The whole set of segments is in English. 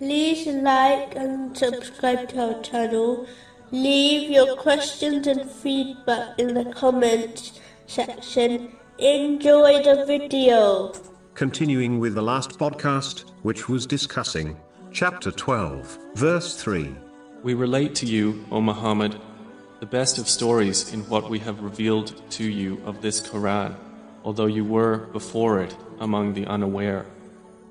like and subscribe to our channel. Leave your questions and feedback in the comments section. Enjoy the video. Continuing with the last podcast, which was discussing chapter 12, verse 3. We relate to you, O Muhammad, the best of stories in what we have revealed to you of this Quran, although you were before it among the unaware.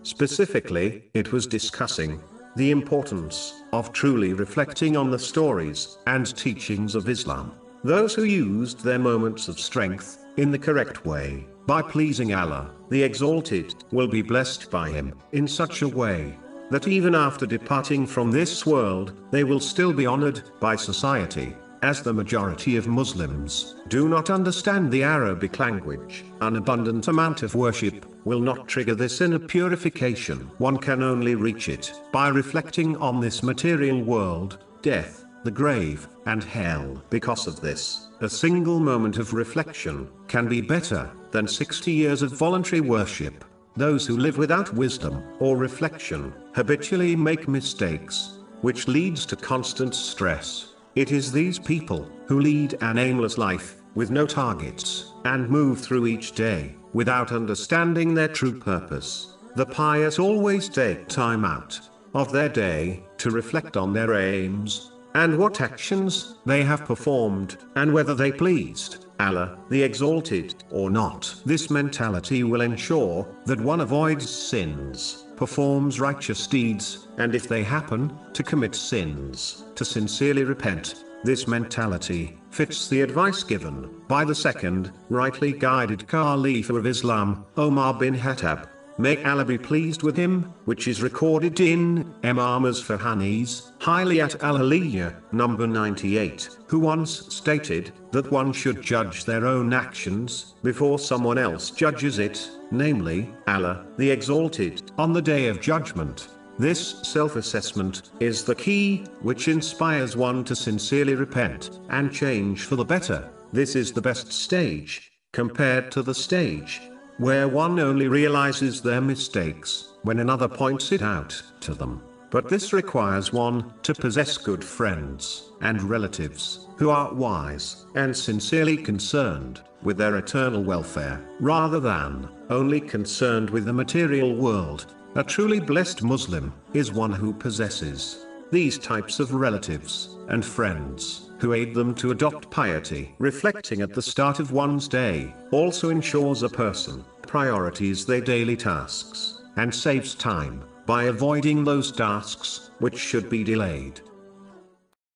Specifically, it was discussing the importance of truly reflecting on the stories and teachings of Islam. Those who used their moments of strength in the correct way, by pleasing Allah, the Exalted, will be blessed by Him in such a way that even after departing from this world, they will still be honored by society. As the majority of Muslims do not understand the Arabic language, an abundant amount of worship will not trigger this inner purification. One can only reach it by reflecting on this material world, death, the grave, and hell. Because of this, a single moment of reflection can be better than 60 years of voluntary worship. Those who live without wisdom or reflection habitually make mistakes, which leads to constant stress. It is these people who lead an aimless life, with no targets, and move through each day, without understanding their true purpose. The pious always take time out of their day to reflect on their aims, and what actions they have performed, and whether they pleased Allah, the Exalted, or not. This mentality will ensure that one avoids sins, performs righteous deeds, and if they happen to commit sins, to sincerely repent. This mentality fits the advice given by the second, rightly guided Caliph of Islam, Omar bin Khattab. May Allah be pleased with him, which is recorded in Imam Asfahani's Hilyat al-Awliya, number 98, who once stated that one should judge their own actions before someone else judges it, namely, Allah, the Exalted, on the Day of Judgment. This self-assessment is the key, which inspires one to sincerely repent and change for the better. This is the best stage, compared to the stage where one only realizes their mistakes when another points it out to them. But this requires one to possess good friends and relatives who are wise and sincerely concerned with their eternal welfare, rather than only concerned with the material world. A truly blessed Muslim is one who possesses these types of relatives and friends who aid them to adopt piety. Reflecting at the start of one's day also ensures a person priorities their daily tasks and saves time by avoiding those tasks which should be delayed.